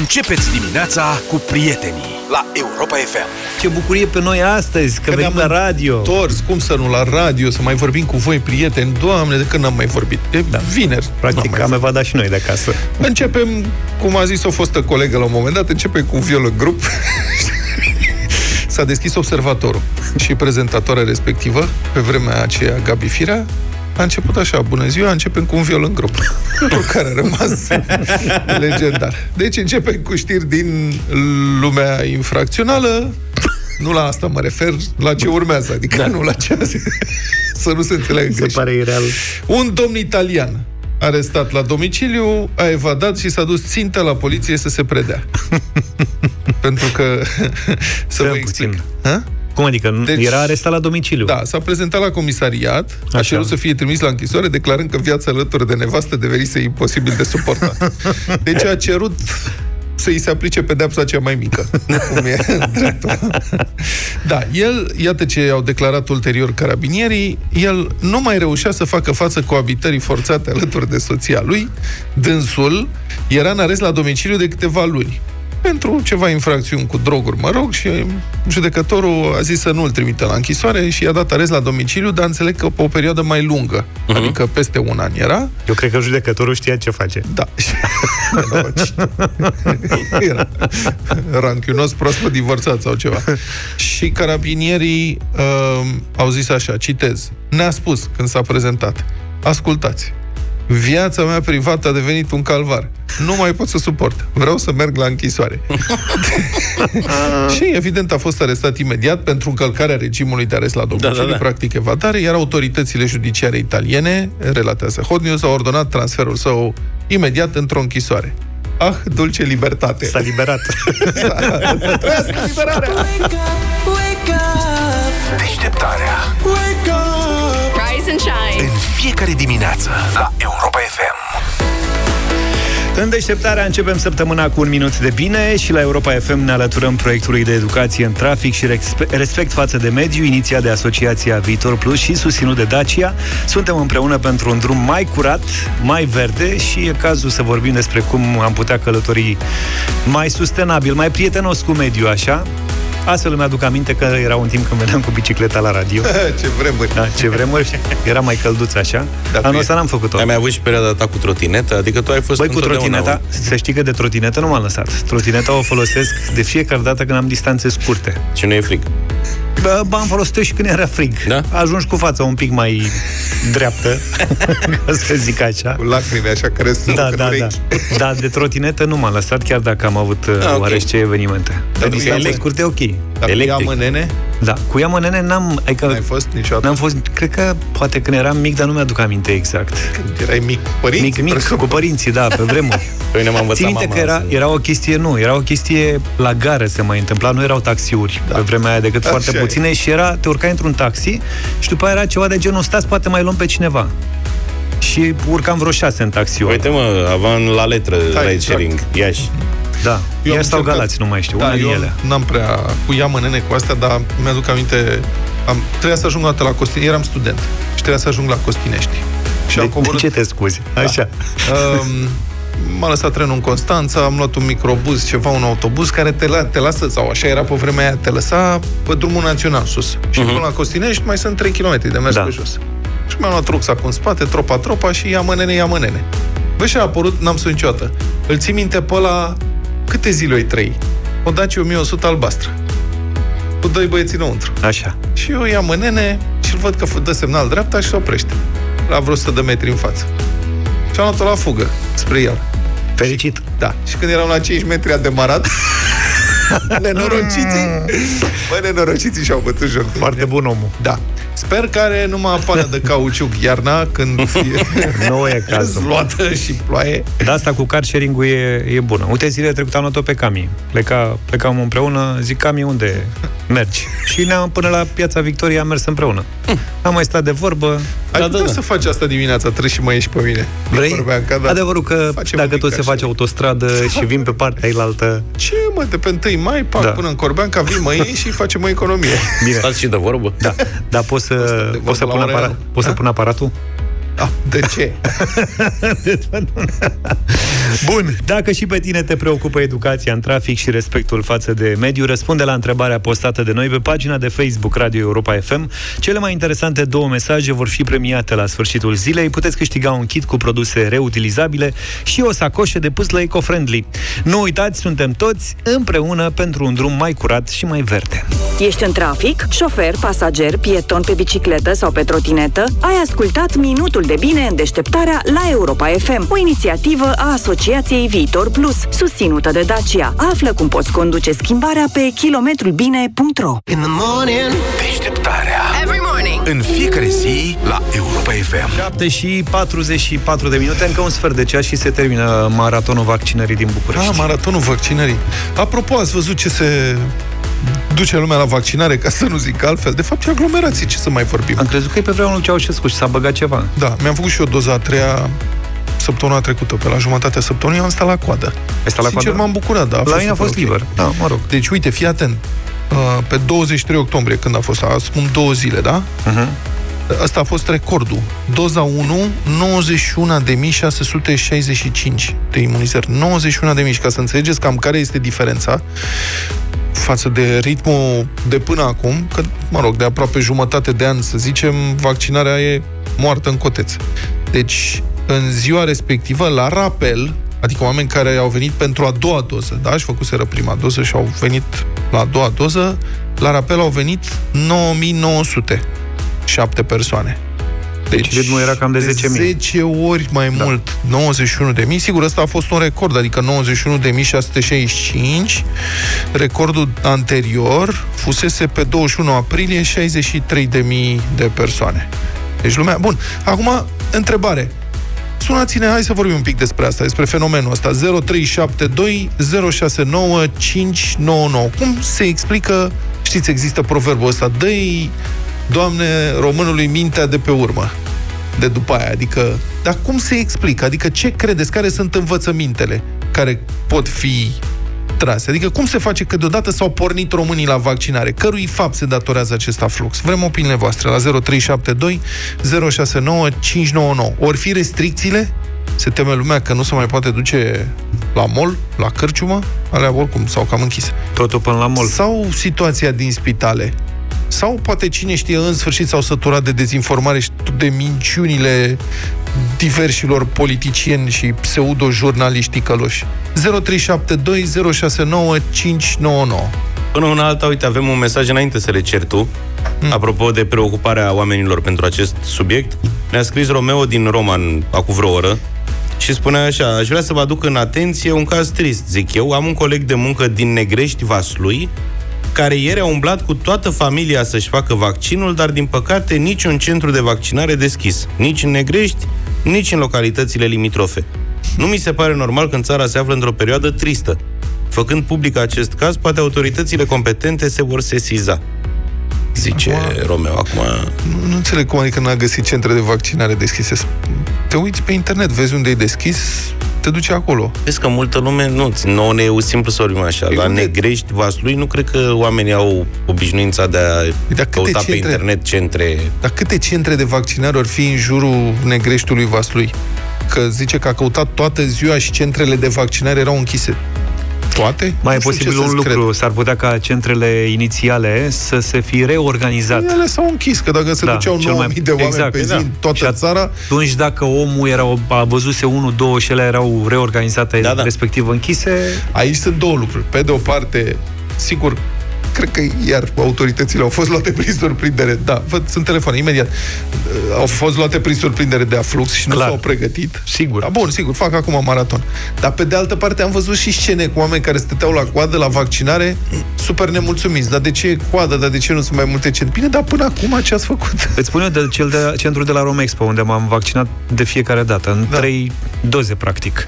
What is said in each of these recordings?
Începeți dimineața cu prietenii la Europa FM. Ce bucurie pe noi astăzi, că, că venim la radio. Tors, cum să nu, la radio, să mai vorbim cu voi, prieteni. Doamne, de când n-am mai vorbit? De da. vineri. Practic, am evadat și noi de acasă. Începem, cum a zis o fostă colegă la un moment dat, începem cu un viol în grup. S-a deschis observatorul și prezentatoarea respectivă, pe vremea aceea Gabi Firea, a început așa, bună ziua, începem cu un viol în grup, lucru care a rămas legendar. Deci începem cu știri din lumea infracțională, nu la asta mă refer, la ce urmează, adică da. nu la ce să nu se înțeleagă Se greșit. pare ireal. Un domn italian arestat la domiciliu, a evadat și s-a dus țintă la poliție să se predea. Pentru că... să vă explic. Ha? Cum adică? Deci, era arestat la domiciliu. Da, s-a prezentat la comisariat, Așa. a cerut să fie trimis la închisoare, declarând că viața alături de nevastă devenise imposibil de suportat. Deci a cerut să-i se aplice pedepsa cea mai mică. Cum e Da, el, iată ce au declarat ulterior carabinierii, el nu mai reușea să facă față coabitării forțate alături de soția lui. Dânsul era în arest la domiciliu de câteva luni pentru ceva infracțiuni cu droguri, mă rog, și judecătorul a zis să nu-l trimită la închisoare și i-a dat arest la domiciliu, dar înțeleg că pe o perioadă mai lungă, uh-huh. adică peste un an era. Eu cred că judecătorul știa ce face. Da. era ranchiunos proaspăt divorțat sau ceva. și carabinierii uh, au zis așa, citez, ne-a spus când s-a prezentat, ascultați, Viața mea privată a devenit un calvar. Nu mai pot să suport. Vreau să merg la închisoare. și evident a fost arestat imediat pentru încălcarea regimului de arest la domiciliu, da, da, da. practic evadare, iar autoritățile judiciare italiene, relatează Hot News, au ordonat transferul său imediat într-o închisoare. Ah, dulce libertate! S-a liberat! Trăiască liberarea! Wake up, wake up. Deșteptarea Wake up! Rise and shine! În fiecare dimineață la Europa FM. În deșteptarea începem săptămâna cu un minut de bine și la Europa FM ne alăturăm proiectului de educație în trafic și respect față de mediu, inițiat de Asociația Viitor Plus și susținut de Dacia. Suntem împreună pentru un drum mai curat, mai verde și e cazul să vorbim despre cum am putea călători mai sustenabil, mai prietenos cu mediu, așa. Astfel îmi aduc aminte că era un timp când veneam cu bicicleta la radio. ce vremuri! Da, ce vremuri! Era mai călduț așa. Dar Anul ăsta n-am făcut-o. Ai mai avut și perioada ta cu trotinetă? Adică tu ai fost Băi, cu trotineta, să știi că de trotinetă nu m-am lăsat. Trotineta o folosesc de fiecare dată când am distanțe scurte. Și nu e frig? Bă, am folosit și când era frig. Da? Ajungi cu fața un pic mai dreaptă, ca să zic așa. Cu lacrimi așa care sunt da, da, da. da, de trotinetă nu m-am lăsat, chiar dacă am avut ah, okay. oarește evenimente. Dar de distanțe scurte, ok. Dar Electric. cu nene? Da, cu Iamănene n-am... Adică, N-ai fost niciodată? N-am fost, cred că poate când eram mic, dar nu mi-aduc aminte exact. Când erai mic cu părinții? Mic, mic, presupun. cu părinții, da, pe vremuri. Păi ne-am învățat Țin minte că era, era o chestie, nu, era o chestie la gară se mai întâmpla, nu erau taxiuri da. pe vremea aia decât Așa foarte e. puține și era, te urcai într-un taxi și după aia era ceva de genul, stați, poate mai luăm pe cineva și urcam vreo șase în taxiul Uite mă, aveam la letră da, ride sharing, exact. Iași. Da, eu Iași sau Galați, nu mai știu, da, una din ele. n-am prea cu ea mănene cu astea, dar mi-aduc aminte, am, trebuia să ajung la Costinești, eram student și trebuia să ajung la Costinești. Și de, am coborât... de ce te scuzi? Da. Așa. Um, m-a lăsat trenul în Constanța, am luat un microbuz, ceva, un autobuz care te, la, te lasă, sau așa era pe vremea aia, te lăsa pe drumul național sus. Și uh-huh. până la Costinești mai sunt 3 km de mers da. pe jos. Și mi-am luat rucsacul în spate, tropa, tropa și ia mănene, ia mănene. Bă, și a apărut, n-am spus niciodată. Îl ții minte pe la câte zile ai trăi? O Dacia 1100 albastră. Cu doi băieți înăuntru. Așa. Și eu ia mănene și îl văd că dă semnal dreapta și se oprește. La vreo 100 de metri în față. Și am luat-o la fugă spre el. Fericit. Da. Și când eram la 5 metri a demarat Nenorociții Bă, nenorociții și-au bătut joc Foarte bun omul Da Sper că are numai pană de cauciuc iarna Când e nu e cazul luată și ploaie De asta cu car sharing e, e bună Uite, zilele trecute am luat-o pe Cami Pleca, Plecam împreună Zic, Cami, unde mergi? Și ne-am până la Piața Victoriei Am mers împreună Am mai stat de vorbă Ai da, da, da. să faci asta dimineața Trebuie și mai ieși pe mine Vrei? da. Adevărul că dacă tot se face autostradă Și vin pe partea ailaltă Ce mă, de pe 1 mai pac, da. până în Corbeanca vii mâine și facem o economie. Bine. Stați și de vorbă. Da, da poți să, poți să, pun, aparat, poți să pun aparatul? Da, de ce? Bun, dacă și pe tine te preocupă educația în trafic și respectul față de mediu, răspunde la întrebarea postată de noi pe pagina de Facebook Radio Europa FM. Cele mai interesante două mesaje vor fi premiate la sfârșitul zilei. Puteți câștiga un kit cu produse reutilizabile și o sacoșă de pâslă eco-friendly. Nu uitați, suntem toți împreună pentru un drum mai curat și mai verde. Ești în trafic? Șofer, pasager, pieton pe bicicletă sau pe trotinetă? Ai ascultat Minutul de Bine în deșteptarea la Europa FM, o inițiativă a Asociației Viitor Plus, susținută de Dacia. Află cum poți conduce schimbarea pe kilometrulbine.ro Deșteptarea Every morning. În fiecare zi la Europa FM 7 și 44 de minute, încă un sfert de ceas și se termină maratonul vaccinării din București. Ah, maratonul vaccinării. Apropo, ați văzut ce se duce lumea la vaccinare, ca să nu zic altfel. De fapt, e aglomerație, ce să mai vorbim. Am crezut că e pe vreunul Ceaușescu și s-a băgat ceva. Da, mi-am făcut și o doza a treia săptămâna trecută, pe la jumătatea săptămânii, am stat la coadă. Ai stat la Sincer, coadă? m-am bucurat, da. La mine a fost super liber. ok. Da, mă rog. Deci, uite, fii atent. Uh, Pe 23 octombrie, când a fost, acum două zile, da? Uh-huh. Asta a fost recordul. Doza 1, 91.665 de imunizări. 91.000, ca să înțelegeți cam care este diferența față de ritmul de până acum, că, mă rog, de aproape jumătate de an, să zicem, vaccinarea e moartă în coteț. Deci, în ziua respectivă, la rapel, adică oameni care au venit pentru a doua doză, da, și făcuseră prima doză și au venit la a doua doză, la rapel au venit 9900 șapte persoane. Deci ritmul era cam de 10.000. 10 ori mai Da. mult, 91 de mii. Sigur, ăsta a fost un record, adică 91.665. Recordul anterior fusese pe 21 aprilie 63.000 de persoane. Deci lumea... Bun, acum, întrebare. Sunați-ne, hai să vorbim un pic despre asta, despre fenomenul ăsta. 0372 069 599. Cum se explică, știți, există proverbul ăsta, dă Doamne, românului mintea de pe urmă de după aia, adică dar cum se explică? Adică ce credeți? Care sunt învățămintele care pot fi trase? Adică cum se face că deodată s-au pornit românii la vaccinare? Cărui fapt se datorează acest aflux? Vrem opiniile voastre la 0372 069 599. Ori fi restricțiile? Se teme lumea că nu se mai poate duce la mall, la cârciumă? Alea oricum s-au cam închis. Totul până la mol. Sau situația din spitale? Sau poate cine știe, în sfârșit s-au săturat de dezinformare și de minciunile diversilor politicieni și pseudo-jurnaliști căloși. 0372069599 Până una alta, uite, avem un mesaj înainte să le cer tu. Hmm. Apropo de preocuparea oamenilor pentru acest subiect, ne-a scris Romeo din Roman acum vreo oră și spunea așa, aș vrea să vă aduc în atenție un caz trist, zic eu. Am un coleg de muncă din Negrești, Vaslui, care ieri a umblat cu toată familia să-și facă vaccinul, dar din păcate niciun centru de vaccinare deschis. Nici în Negrești, nici în localitățile limitrofe. Nu mi se pare normal când țara se află într-o perioadă tristă. Făcând public acest caz, poate autoritățile competente se vor sesiza. Zice Acum- Romeo acum. Nu, nu înțeleg cum adică n-a găsit centre de vaccinare deschise. Te uiți pe internet, vezi unde e deschis, te duci acolo. Vezi că multă lume nu, nouă ne e simplu să vorbim așa. Păi La unde- Negrești, Vaslui, nu cred că oamenii au obișnuința de a câte căuta pe centre- internet centre Dar câte centre de vaccinare ar fi în jurul Negreștiului Vaslui? Că zice că a căutat toată ziua și centrele de vaccinare erau închise. Toate? Mai e Nu știu posibil ce un să-ți lucru, cred. s-ar putea ca centrele inițiale să se fi reorganizat. Ele s-au închis, că dacă se Da, duceau cel 9.000 de oameni exact, pe zi da. în toată Și at- țara, Atunci dacă omul era, a văzuse unul, două și ele erau reorganizate, Da, da. respectiv închise, Aici sunt două lucruri. Pe de o parte, sigur, cred că iar autoritățile au fost luate prin surprindere. Da, văd, sunt telefoane, imediat. Uh, Au fost luate prin surprindere de aflux și nu Clar. s-au pregătit. Sigur. Da, bun, sigur, fac acum maraton. Dar pe de altă parte am văzut și scene cu oameni care stăteau la coadă la vaccinare super nemulțumiți. Dar de ce e coadă? Dar de ce nu sunt mai multe centre? Bine, dar până acum ce ați făcut? îți spun eu de cel de centru de la Romexpo, unde m-am vaccinat de fiecare dată, în Da. trei doze, practic.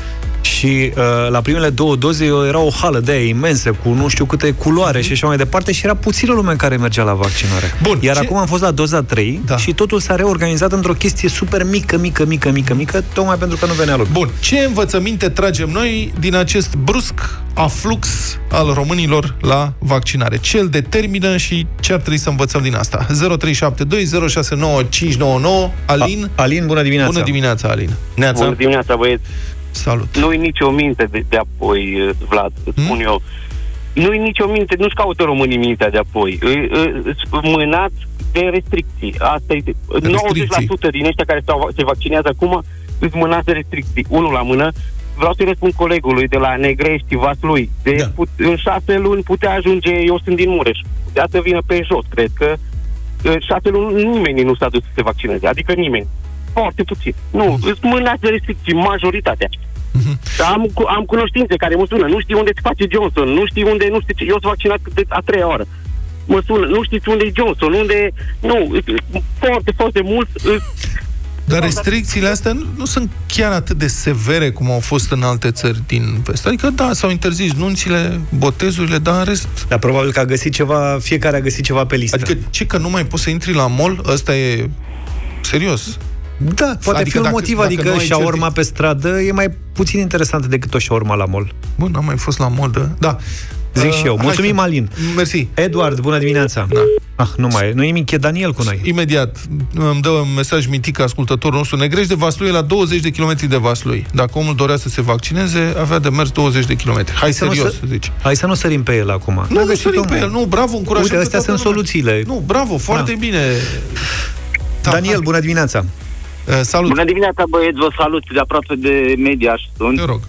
Și uh, la primele două doze era o hală de aia imensă, cu nu știu câte culoare uh-huh. și așa mai departe și era puțină lume care mergea la vaccinare. Bun, Iar ce... acum am fost la doza 3 da. și totul s-a reorganizat într-o chestie super mică, mică, mică, mică, mică, tocmai pentru că nu venea loc. Bun, ce învățăminte tragem noi din acest brusc aflux al românilor la vaccinare? Ce îl determină și ce ar trebui să învățăm din asta? 0372 Alin? A, Alin, bună dimineața! Bună dimineața, Alin! Neața. Bună dimineața, băieți! Salut! Nu-i nicio minte de, de apoi, Vlad, îți hmm? spun eu. Nu-i nicio minte, nu-și caută românii mintea de apoi. Mânați de restricții. Asta e, 90% din ăștia care se vaccinează acum îți mânați de restricții. Unul la mână, vreau să-i răspund colegului de la Negrești, Vaslui. De da. put, în șase luni putea ajunge, eu sunt din Mureș, putea să vină pe jos, cred că în șase luni nimeni nu s-a dus să se vaccineze, adică nimeni. Foarte puțin. Nu, mm. îți mânați de restricții, majoritatea. Mm-hmm. Am, am cunoștințe care mă sună, nu știi unde se face Johnson, nu știi unde, nu știi ce, eu sunt vaccinat de a treia oară. Mă sună, nu știți unde e Johnson, unde, nu, foarte, foarte mult, dar restricțiile astea nu, nu sunt chiar atât de severe cum au fost în alte țări din vest. Adică, da, s-au interzis nunțile, botezurile, dar în rest... Dar probabil că a găsit ceva, fiecare a găsit ceva pe listă. Adică, ce că nu mai poți să intri la mall, ăsta e serios. Da, poate adică fi un dacă, motiv, dacă adică șaorma pe stradă e mai puțin interesantă decât o șaorma la mall. Bun, am mai fost la mall, da. da. Zic uh, și eu. Mulțumim, Alin. Mersi. Eduard, bună dimineața. Da. Ah, nu mai e. Nu e nimic, e Daniel cu noi. Imediat. Îmi dă un mesaj mitic ascultătorul nostru. Negrești de Vaslui la 20 de km de Vaslui. Dacă omul dorea să se vaccineze, avea de mers 20 de km. Hai, Hai serios, să, zici. Hai să nu sărim pe el acum. Nu, nu sărim pe el. Nu, bravo, încurajăm. Uite, astea sunt soluțiile. Nu, bravo, foarte da. bine. Da, Daniel, bună dimineața. Uh, salut. Bună dimineața, băieți, vă salut de aproape de media sunt. Te rog.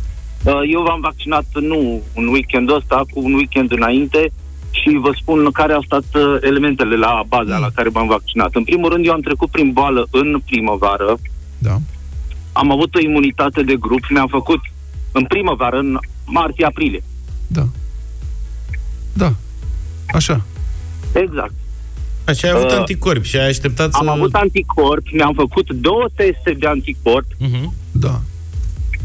Uh, eu v-am vaccinat nu un weekend ăsta, cu un weekend înainte și vă spun care au stat uh, elementele la baza mm. la care m-am vaccinat. În primul rând, eu am trecut prin boală în primăvară. Da. Am avut o imunitate de grup, mi-am făcut în primăvară, în martie-aprilie. Da. Da. Așa. Exact. Așa, ai avut uh, anticorpi și ai așteptat am să... Am avut anticorpi, mi-am făcut două teste de anticorpi. Uh-huh. Da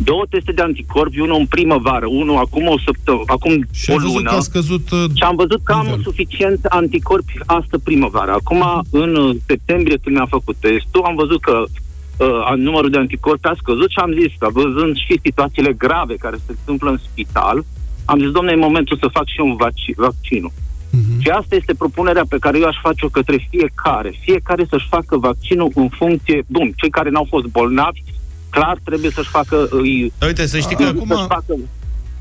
două teste de anticorpi, unul în primăvară, unul acum o săptămână, acum și o lună. Că a scăzut, uh, și am văzut că am suficient anticorpi astă primăvară. Acum, în uh, septembrie, când mi-am făcut testul, am văzut că uh, numărul de anticorpi a scăzut și am zis că, văzând și situațiile grave care se întâmplă în spital, am zis, domnule, e momentul să fac și un vac- vaccinul. Uh-huh. Și asta este propunerea pe care eu aș face-o către fiecare. Fiecare să-și facă vaccinul în funcție... Bun, cei care n-au fost bolnavi clar trebuie să-și facă... Îi, Uite, să știi că acum... Să-și facă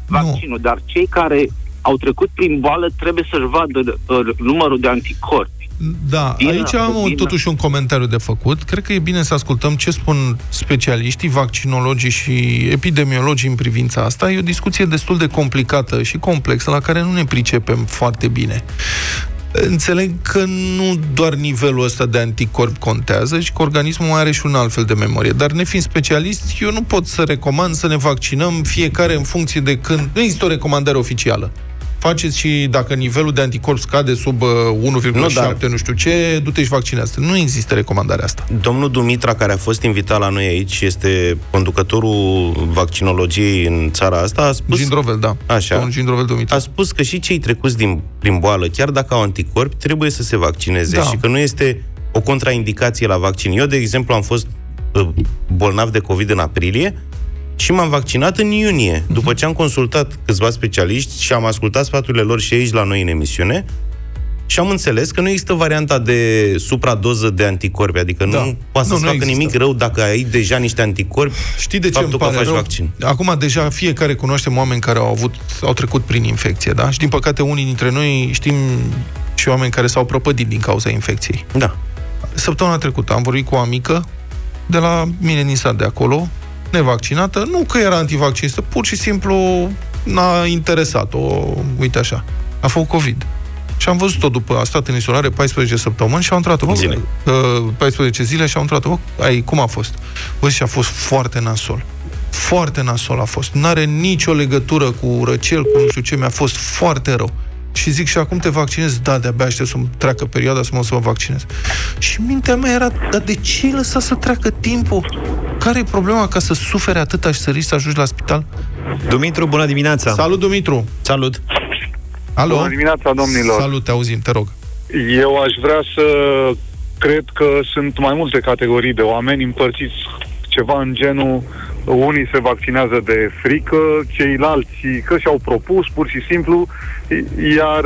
vaccinul, nu. dar cei care au trecut prin boală trebuie să-și vadă uh, numărul de anticorpi. Da, bine, aici am bine. totuși un comentariu de făcut. Cred că e bine să ascultăm ce spun specialiștii, vaccinologii și epidemiologii în privința asta. E o discuție destul de complicată și complexă, la care nu ne pricepem foarte bine. Înțeleg că nu doar nivelul ăsta de anticorp contează și că organismul are și un alt fel de memorie. Dar nefiind specialist, eu nu pot să recomand să ne vaccinăm fiecare în funcție de când... Nu există o recomandare oficială faceți și dacă nivelul de anticorp scade sub 1,7, nu, dar... nu știu ce, du-te și vaccinează. Nu există recomandarea asta. Domnul Dumitra, care a fost invitat la noi aici, este conducătorul vaccinologiei în țara asta, a spus... Gindrovel, da. Așa. Domnul Gindrovel Dumitra. A spus că și cei trecuți din, prin boală, chiar dacă au anticorpi, trebuie să se vaccineze da. și că nu este o contraindicație la vaccin. Eu, de exemplu, am fost uh, bolnav de COVID în aprilie și m-am vaccinat în iunie, după ce am consultat câțiva specialiști și am ascultat sfaturile lor și aici la noi în emisiune, și am înțeles că nu există varianta de supradoză de anticorpi, adică da. nu poate să-ți facă există. nimic rău dacă ai deja niște anticorpi, Știi de ce îmi pare că faci rău? vaccin. Acum deja fiecare cunoaștem oameni care au avut, au trecut prin infecție, da? Și din păcate unii dintre noi știm și oameni care s-au prăpădit din cauza infecției. Da. Săptămâna trecută am vorbit cu o amică de la mine din sat de acolo, nevaccinată, nu că era antivaccinistă, pur și simplu n-a interesat-o, uite așa. A făcut COVID. Și am văzut-o după, a stat în izolare 14 săptămâni și au întrat-o. Zile. Uh, 14 zile și au întrat-o. Ai, cum a fost? Bă, și a fost foarte nasol. Foarte nasol a fost. N-are nicio legătură cu răcel, cu nu știu ce, mi-a fost foarte rău și zic și acum te vaccinez, da, de-abia aștept să-mi treacă perioada să mă să mă vaccinez. Și mintea mea era, dar de ce ai lăsat să treacă timpul? Care e problema ca să sufere atâta și să riști să ajungi la spital? Dumitru, bună dimineața! Salut, Dumitru! Salut! Alo? Bună dimineața, domnilor! Salut, te auzim, te rog. Eu aș vrea să cred că sunt mai multe categorii de oameni împărțiți ceva în genul unii se vaccinează de frică, ceilalți că și-au propus pur și simplu, iar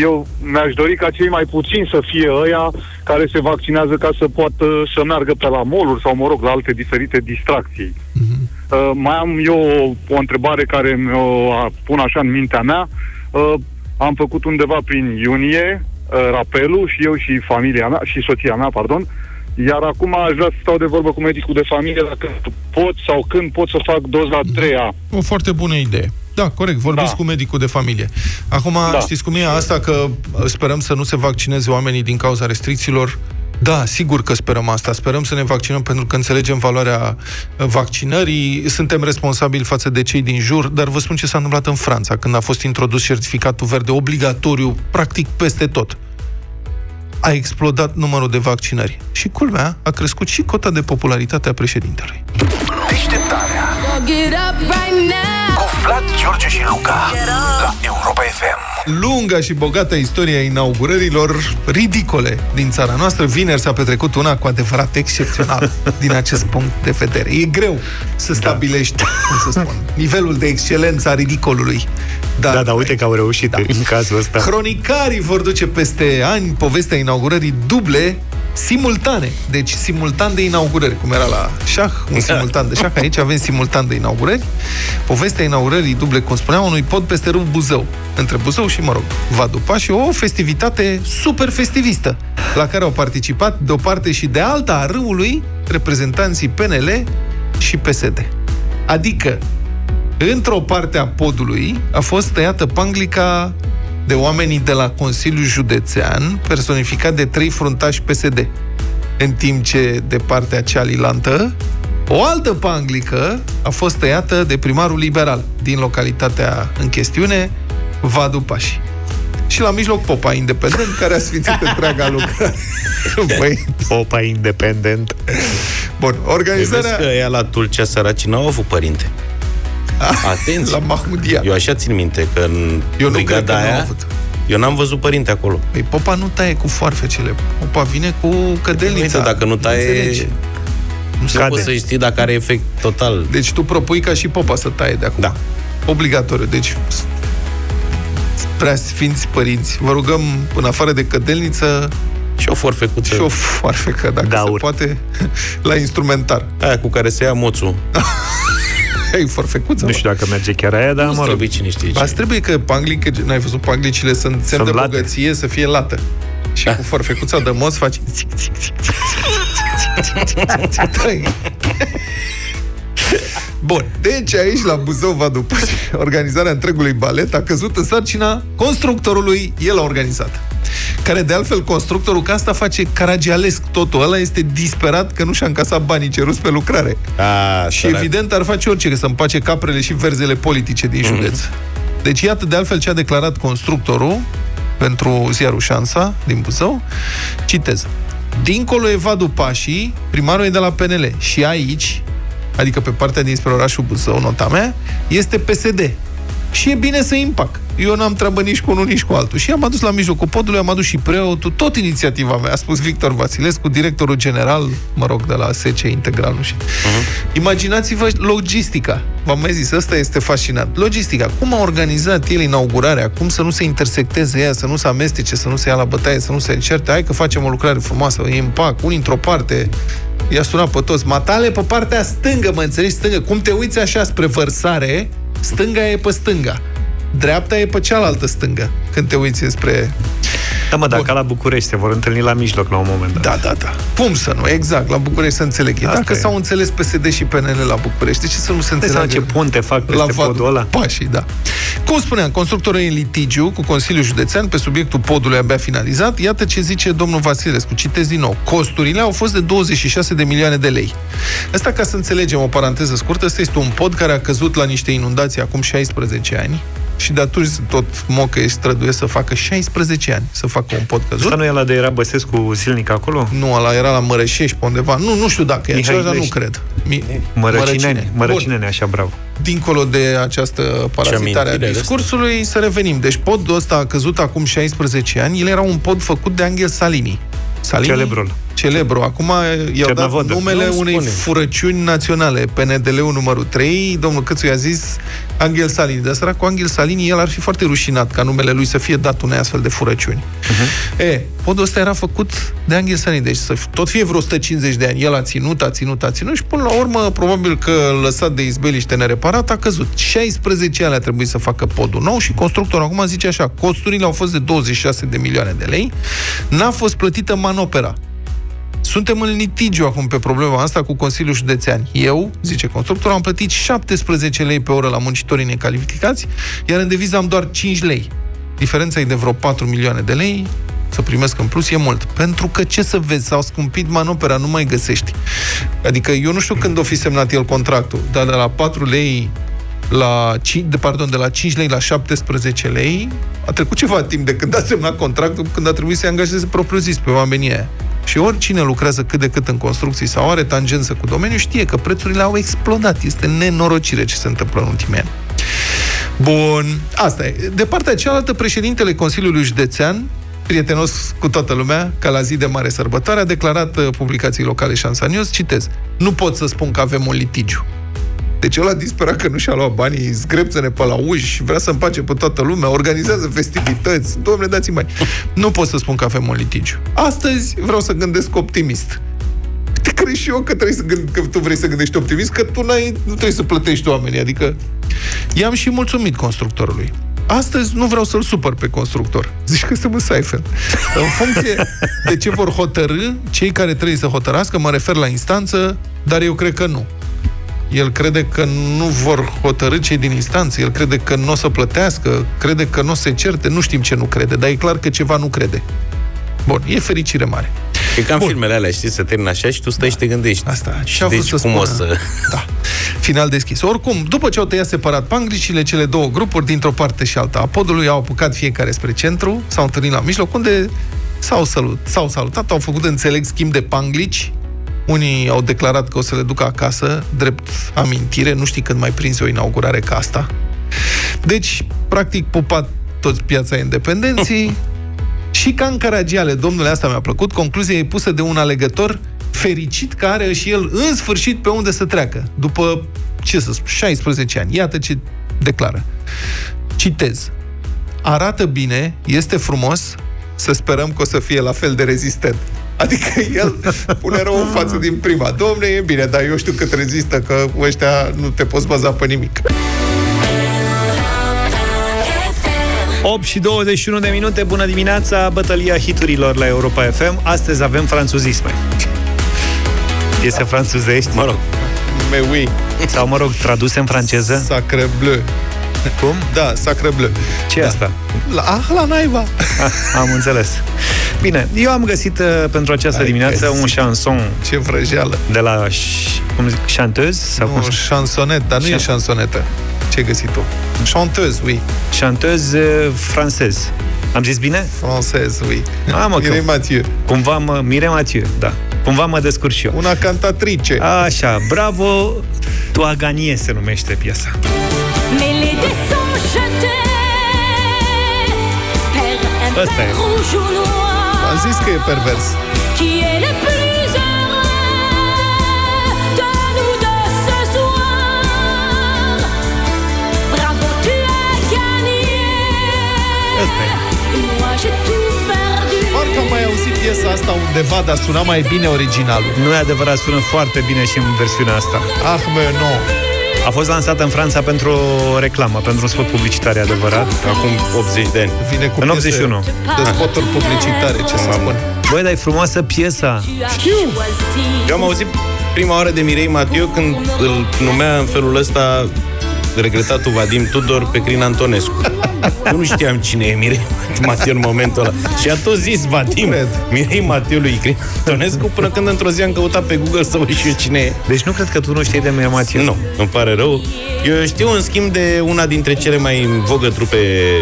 eu mi-aș dori ca cei mai puțini să fie ăia care se vaccinează ca să poată să meargă pe la moluri sau, mă rog, la alte diferite distracții. Uh-huh. Uh, mai am eu o, o întrebare care mi-o pun așa în mintea mea. Uh, am făcut undeva prin iunie uh, rapelul și eu și familia mea, și soția mea, pardon, uh, iar acum aș vrea să stau de vorbă cu medicul de familie dacă pot sau când pot să fac doza a treia. O foarte bună idee. Da, corect, vorbiți da. cu medicul de familie. Acum, da. știți cum e asta că uh, sperăm să nu se vaccineze oamenii din cauza restricțiilor? Da, sigur că sperăm asta. Sperăm să ne vaccinăm pentru că înțelegem valoarea uh, vaccinării, suntem responsabili față de cei din jur, dar vă spun ce s-a întâmplat în Franța, când a fost introdus certificatul verde obligatoriu, practic peste tot a explodat numărul de vaccinări. Și culmea, a crescut și cota de popularitate a președintelui. Deșteptarea cu Vlad, George și Luca la Europa FM lunga și bogată istoria inaugurărilor ridicole din țara noastră. Vineri s-a petrecut una cu adevărat excepțional din acest punct de vedere. E greu să da. stabilești, da. cum să spun, nivelul de excelență a ridicolului. Dar, da, da, uite că au reușit da. în cazul ăsta. Cronicarii vor duce peste ani povestea inaugurării duble simultane. Deci simultan de inaugurări, cum era la șah, un da. simultan de șah. Aici avem simultan de inaugurări. Povestea inaugurării duble, cum spuneam, unui pod peste râul Buzău. Între Buzău și, mă rog, Vadu și o festivitate super festivistă, la care au participat de o parte și de alta a râului reprezentanții PNL și PSD. Adică, într-o parte a podului a fost tăiată panglica de oamenii de la Consiliul Județean, personificat de trei fruntași PSD. În timp ce, de partea cealaltă, o altă panglică a fost tăiată de primarul liberal din localitatea în chestiune, Vadu Pași. Și la mijloc Popa Independent, care a sfințit întreaga lucrare. Băi, Popa Independent. Bun, organizarea... Vezi că ea la Tulcea Săracii n-au avut părinte. Atenție! La Mahmudia. Eu așa țin minte că în eu nu cred că aia, avut. eu n-am văzut părinte acolo. Păi popa nu taie cu foarfecele. Popa vine cu cădelnița. Uite, dacă nu taie... Nu se poate să știi dacă are efect total. Deci tu propui ca și popa să taie de acum. Da. Obligatoriu. Deci prea sfinți părinți, vă rugăm, în afară de cădelniță, și o forfecuță. Și o forfecă, dacă Daur. se poate, la instrumentar. Aia cu care se ia moțul. Ai forfecuță? Nu știu dacă merge chiar aia, dar mă rog. trebuie cine știe ce. trebuie că panglic, n-ai văzut panglicile, sunt semn de bogăție, să fie lată. Și cu forfecuța de moț faci... Bun, deci aici la Buzău va după organizarea întregului balet a căzut în sarcina constructorului, el a organizat. Care de altfel constructorul, că asta face caragialesc totul, ăla este disperat că nu și-a încasat banii ceruți pe lucrare. A, și sărac. evident ar face orice, că să împace caprele și verzele politice din mm-hmm. județ. Deci iată de altfel ce a declarat constructorul pentru ziarul Șansa din Buzău. Citez. Dincolo e Vadu Pașii, primarul e de la PNL. Și aici, adică pe partea dinspre orașul Buzău, nota mea, este PSD. Și e bine să impact. Eu n-am treabă nici cu unul, nici cu altul. Și am adus la mijlocul podului, am adus și preotul, tot inițiativa mea, a spus Victor Vasilescu, directorul general, mă rog, de la SC Integral, nu știu. Uh-huh. Imaginați-vă logistica. V-am mai zis, ăsta este fascinant. Logistica. Cum a organizat el inaugurarea, cum să nu se intersecteze ea, să nu se amestece, să nu se ia la bătaie, să nu se încerte. Hai că facem o lucrare frumoasă, e impact, unii într-o parte, i-a sunat pe toți. Matale pe partea stângă, mă înțelegi, stângă. Cum te uiți așa spre vărsare, stânga e pe stânga. Dreapta e pe cealaltă stângă, când te uiți spre... Da, mă, dacă la București se vor întâlni la mijloc la un moment dat. Da, da, da. Cum să nu? Exact, la București să înțeleg. Asta dacă e. s-au înțeles PSD și PNL la București, de ce să nu se înțeleagă? ce punte fac peste la podul ăla? Pașii, da. Cum spuneam, constructorul e în litigiu cu Consiliul Județean pe subiectul podului abia finalizat. Iată ce zice domnul Vasilescu. Citez din nou. Costurile au fost de 26 de milioane de lei. Asta ca să înțelegem o paranteză scurtă, asta este un pod care a căzut la niște inundații acum 16 ani și de atunci tot mocă și străduie să facă 16 ani să facă un pod căzut. Asta nu e la de era Băsescu zilnic acolo? Nu, ăla era la Mărășești pe undeva. Nu, nu știu dacă e același, dar nu cred. Mi... Mărăcineni, Mărăcineni, așa, bravo. Dincolo de această parazitare a discursului, să revenim. Deci podul ăsta a căzut acum 16 ani. El era un pod făcut de Angel Salini. Salini, Celebrul celebru. Acum i-au dat numele nu unei spune. furăciuni naționale. PNDL-ul numărul 3, domnul Câțu i-a zis Angel Salini. Dar cu Angel Salini, el ar fi foarte rușinat ca numele lui să fie dat unei astfel de furăciuni. Uh-huh. E, podul ăsta era făcut de Angel Salini, deci să tot fie vreo 150 de ani. El a ținut, a ținut, a ținut și până la urmă, probabil că lăsat de izbeliște nereparat, a căzut. 16 ani a trebuit să facă podul nou și constructorul acum zice așa, costurile au fost de 26 de milioane de lei, n-a fost plătită manopera. Suntem în litigiu acum pe problema asta cu Consiliul Județean. Eu, zice constructorul, am plătit 17 lei pe oră la muncitorii necalificați, iar în deviză am doar 5 lei. Diferența e de vreo 4 milioane de lei, să primesc în plus e mult. Pentru că, ce să vezi, s-au scumpit manopera, nu mai găsești. Adică eu nu știu când o fi semnat el contractul, dar de la 4 lei la 5, de, pardon, de la 5 lei la 17 lei, a trecut ceva timp de când a semnat contractul, când a trebuit să-i angajeze propriu zis pe oamenii aia. Și oricine lucrează cât de cât în construcții sau are tangență cu domeniul, știe că prețurile au explodat. Este nenorocire ce se întâmplă în ultimii ani. Bun, asta e. De partea cealaltă, președintele Consiliului Județean, prietenos cu toată lumea, ca la zi de mare sărbătoare, a declarat uh, publicații locale Șansa News, citez, nu pot să spun că avem un litigiu. Deci ăla disperat că nu și-a luat banii, zgrepță-ne pe la uși, vrea să împace pe toată lumea, organizează festivități. Domnule, dați mai. Nu pot să spun că avem un litigiu. Astăzi vreau să gândesc optimist. Te crezi și eu că, trebuie să gând, că tu vrei să gândești optimist, că tu n-ai, nu trebuie să plătești oamenii. Adică i-am și mulțumit constructorului. Astăzi nu vreau să-l supăr pe constructor. Zici că suntem în Seinfeld. În funcție de ce vor hotărâ, cei care trebuie să hotărască, mă refer la instanță, dar eu cred că nu. El crede că nu vor hotărâ cei din instanță, el crede că nu o să plătească, crede că nu o să se certe, nu știm ce nu crede, dar e clar că ceva nu crede. Bun, e fericire mare. E ca în filmele alea, știi, să termină așa și tu stai da. și te gândești. Asta. Și a deci să cum spună. o să... Da. Final deschis. Oricum, după ce au tăiat separat panglicile, cele două grupuri, dintr-o parte și alta a podului, au apucat fiecare spre centru, s-au întâlnit la mijloc, unde s-au, salut, s-au salutat, au făcut, înțeleg, schimb de panglici, unii au declarat că o să le ducă acasă, drept amintire, nu știi când mai prinzi o inaugurare ca asta. Deci, practic, pupat toți piața independenții și ca în Caragiale, domnule, asta mi-a plăcut, concluzia e pusă de un alegător fericit că are și el în sfârșit pe unde să treacă, după, ce să spun, 16 ani. Iată ce declară. Citez. Arată bine, este frumos, să sperăm că o să fie la fel de rezistent. Adică el pune rău în față din prima. Domne, e bine, dar eu știu cât rezistă, că ăștia nu te poți baza pe nimic. 8 și 21 de minute, bună dimineața, bătălia hiturilor la Europa FM. Astăzi avem franțuzisme. Piese franțuzești. Mă rog. Mais oui. Sau, mă rog, traduse în franceză. Sacre bleu. Cum? Da, Sacre Bleu. Ce da. asta? La, ah, la naiba. Ah, am înțeles. Bine, eu am găsit uh, pentru această Ai dimineață găsit. un chanson. Ce vrăjeală. De la, cum zic, chanteuse? Sau nu, cum chansonet, dar nu Chan... e chansonetă. Ce ai găsit tu? Chanteuse, oui. Chanteuse uh, francez. Am zis bine? Francez, oui. Ah, mă, Mire Mathieu. Cumva mă, Mire Mathieu, da. Cumva mă descurc și eu. Una cantatrice. Așa, bravo, tu a ganie se numește piesa. Asta e. Am zis că e pervers. Parcă am mai auzit piesa asta undeva, dar suna mai bine originalul. Nu e adevărat, sună foarte bine și în versiunea asta. Ah, mă, nu. No. A fost lansată în Franța pentru o reclamă, pentru un spot publicitar, adevărat. Acum 80 de ani. Vine cu în 81. De spoturi publicitare, ce să spun. Băi, dar e frumoasă piesa. Știu. Eu am auzit prima oară de Mirei Matiu când îl numea în felul ăsta regretatul Vadim Tudor pe Crin Antonescu. Eu nu știam cine e Mirei Mateu în momentul ăla. Și a tot zis Vadim, Mirei Mateu lui Critonescu, până când într-o zi am căutat pe Google să văd și eu cine e. Deci nu cred că tu nu știi de Mirei Mateu. Nu, îmi pare rău. Eu știu, în schimb, de una dintre cele mai în vogă trupe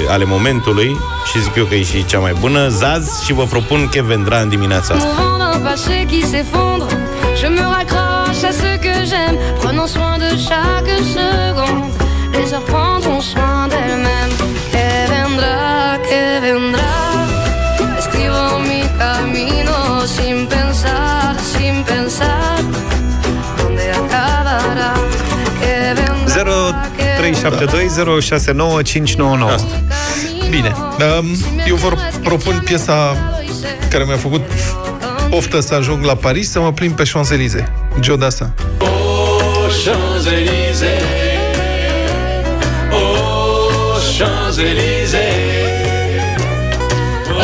ale momentului și zic eu că e și cea mai bună, Zaz, și vă propun Kevin Vendra în dimineața asta. Je me raccroche à ce que j'aime, prenons soin de chaque seconde. 0372069599. Asta. Bine. Eu vă propun piesa care mi-a făcut poftă să ajung la Paris, să mă plimb pe Champs-Élysées. Joe Dassa. Oh,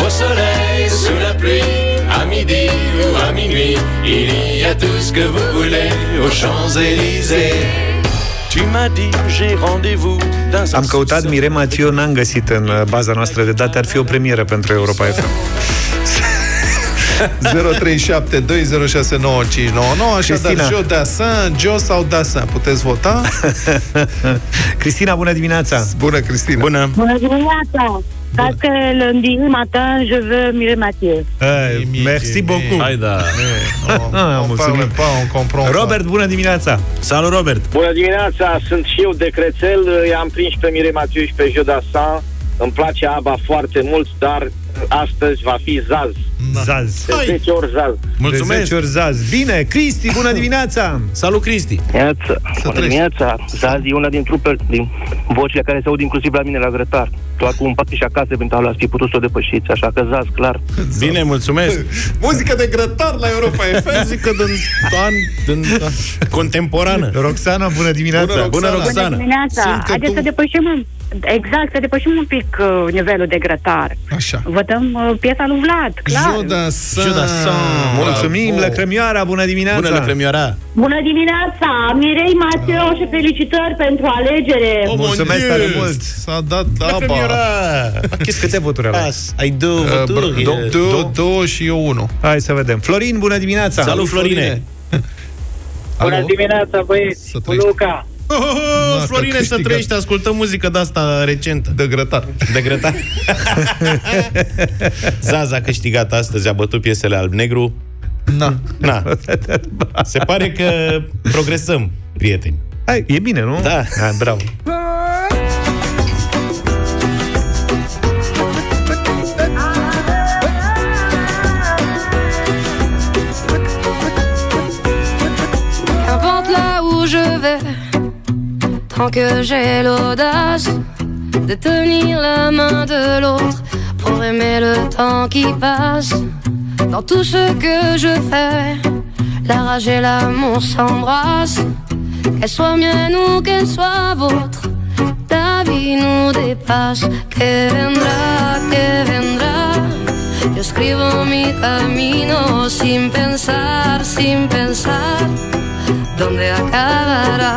Au soleil, sous la pluie à midi ou à minuit, il y a tout ce que vous voulez aux Champs-Élysées. Am căutat Mirema Tio, n-am găsit în uh, baza noastră de date, ar fi o premieră pentru Europa FM. 0372069599 Așadar, Joe Dassin, Joe sau Dassin Puteți vota Cristina, bună dimineața Bună, Cristina Bună Bună dimineața Parce que lundi matin, je veux Mireille Mathieu. Hey, merci beaucoup. Hai da. on parle pas, on comprend Robert, bună dimineața. Salut, Robert. Bună dimineața, sunt și eu de Crețel. I-am prins pe Mireille Mathieu și pe Jodassin. Îmi place ABBA foarte mult, dar astăzi va fi Zaz. Da. Zaz. De 10 ori Zaz. Mulțumesc. De 10 ori Zaz. Bine, Cristi, bună dimineața! Salut, Cristi! Iată, bună dimineața! Zaz e una din trupe, din vocile care se aud inclusiv la mine la grătar. Tu acum poate și acasă pentru a fi putut să o depășiți, așa că Zaz, clar. Bine, mulțumesc! Muzică de grătar la Europa FM. Muzică din an, din contemporană. Roxana, bună dimineața! Bună, Roxana! Bună, Roxana. Bună dimineața! Haideți tu... să depășim Exact, să depășim un pic uh, nivelul de grătar. Așa. Votăm uh, piesa lui Vlad, clar. Jodassin. Jodassin. Mulțumim, Lăcrămioara, bună dimineața. Bună, Lăcrămioara. Bună dimineața, Mirei Mateo și felicitări pentru alegere. Oh, Mulțumesc tare mult. S-a dat daba. Lăcrămioara. Câte voturi ai? Ai două uh, voturi. Două, două și eu unu. Hai să vedem. Florin, bună dimineața. Salut, Florine. Bună dimineața, băieți. Luca. Oh, oh, oh, Florine, să trăiești, ascultăm muzică de asta recentă. De grătar. De grătar. Zaza a câștigat astăzi, a bătut piesele alb-negru. Na. Na. Se pare că progresăm, prieteni. Hai, e bine, nu? Da. Ha, bravo. Que j'ai l'audace de tenir la main de l'autre pour aimer le temps qui passe. Dans tout ce que je fais, la rage et l'amour s'embrassent. Qu'elle soit mienne ou qu'elle soit vôtre, la vie nous dépasse. Que vendrá, que vendrá. Yo escribo mi camino sin pensar, sin pensar dónde acabará?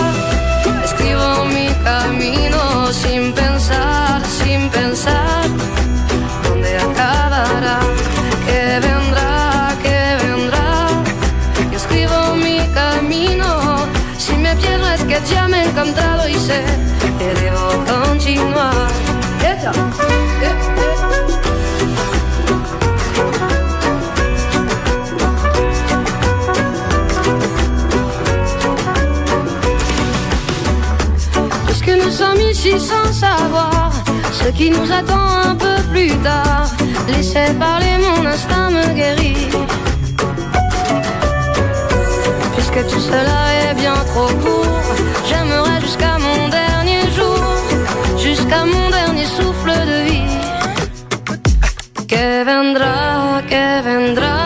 Sans savoir ce qui nous attend un peu plus tard. Laissez parler, mon instinct me guérit. Puisque tout cela est bien trop court, j'aimerais jusqu'à mon dernier jour, jusqu'à mon dernier souffle de vie. Que vendra, que vendra.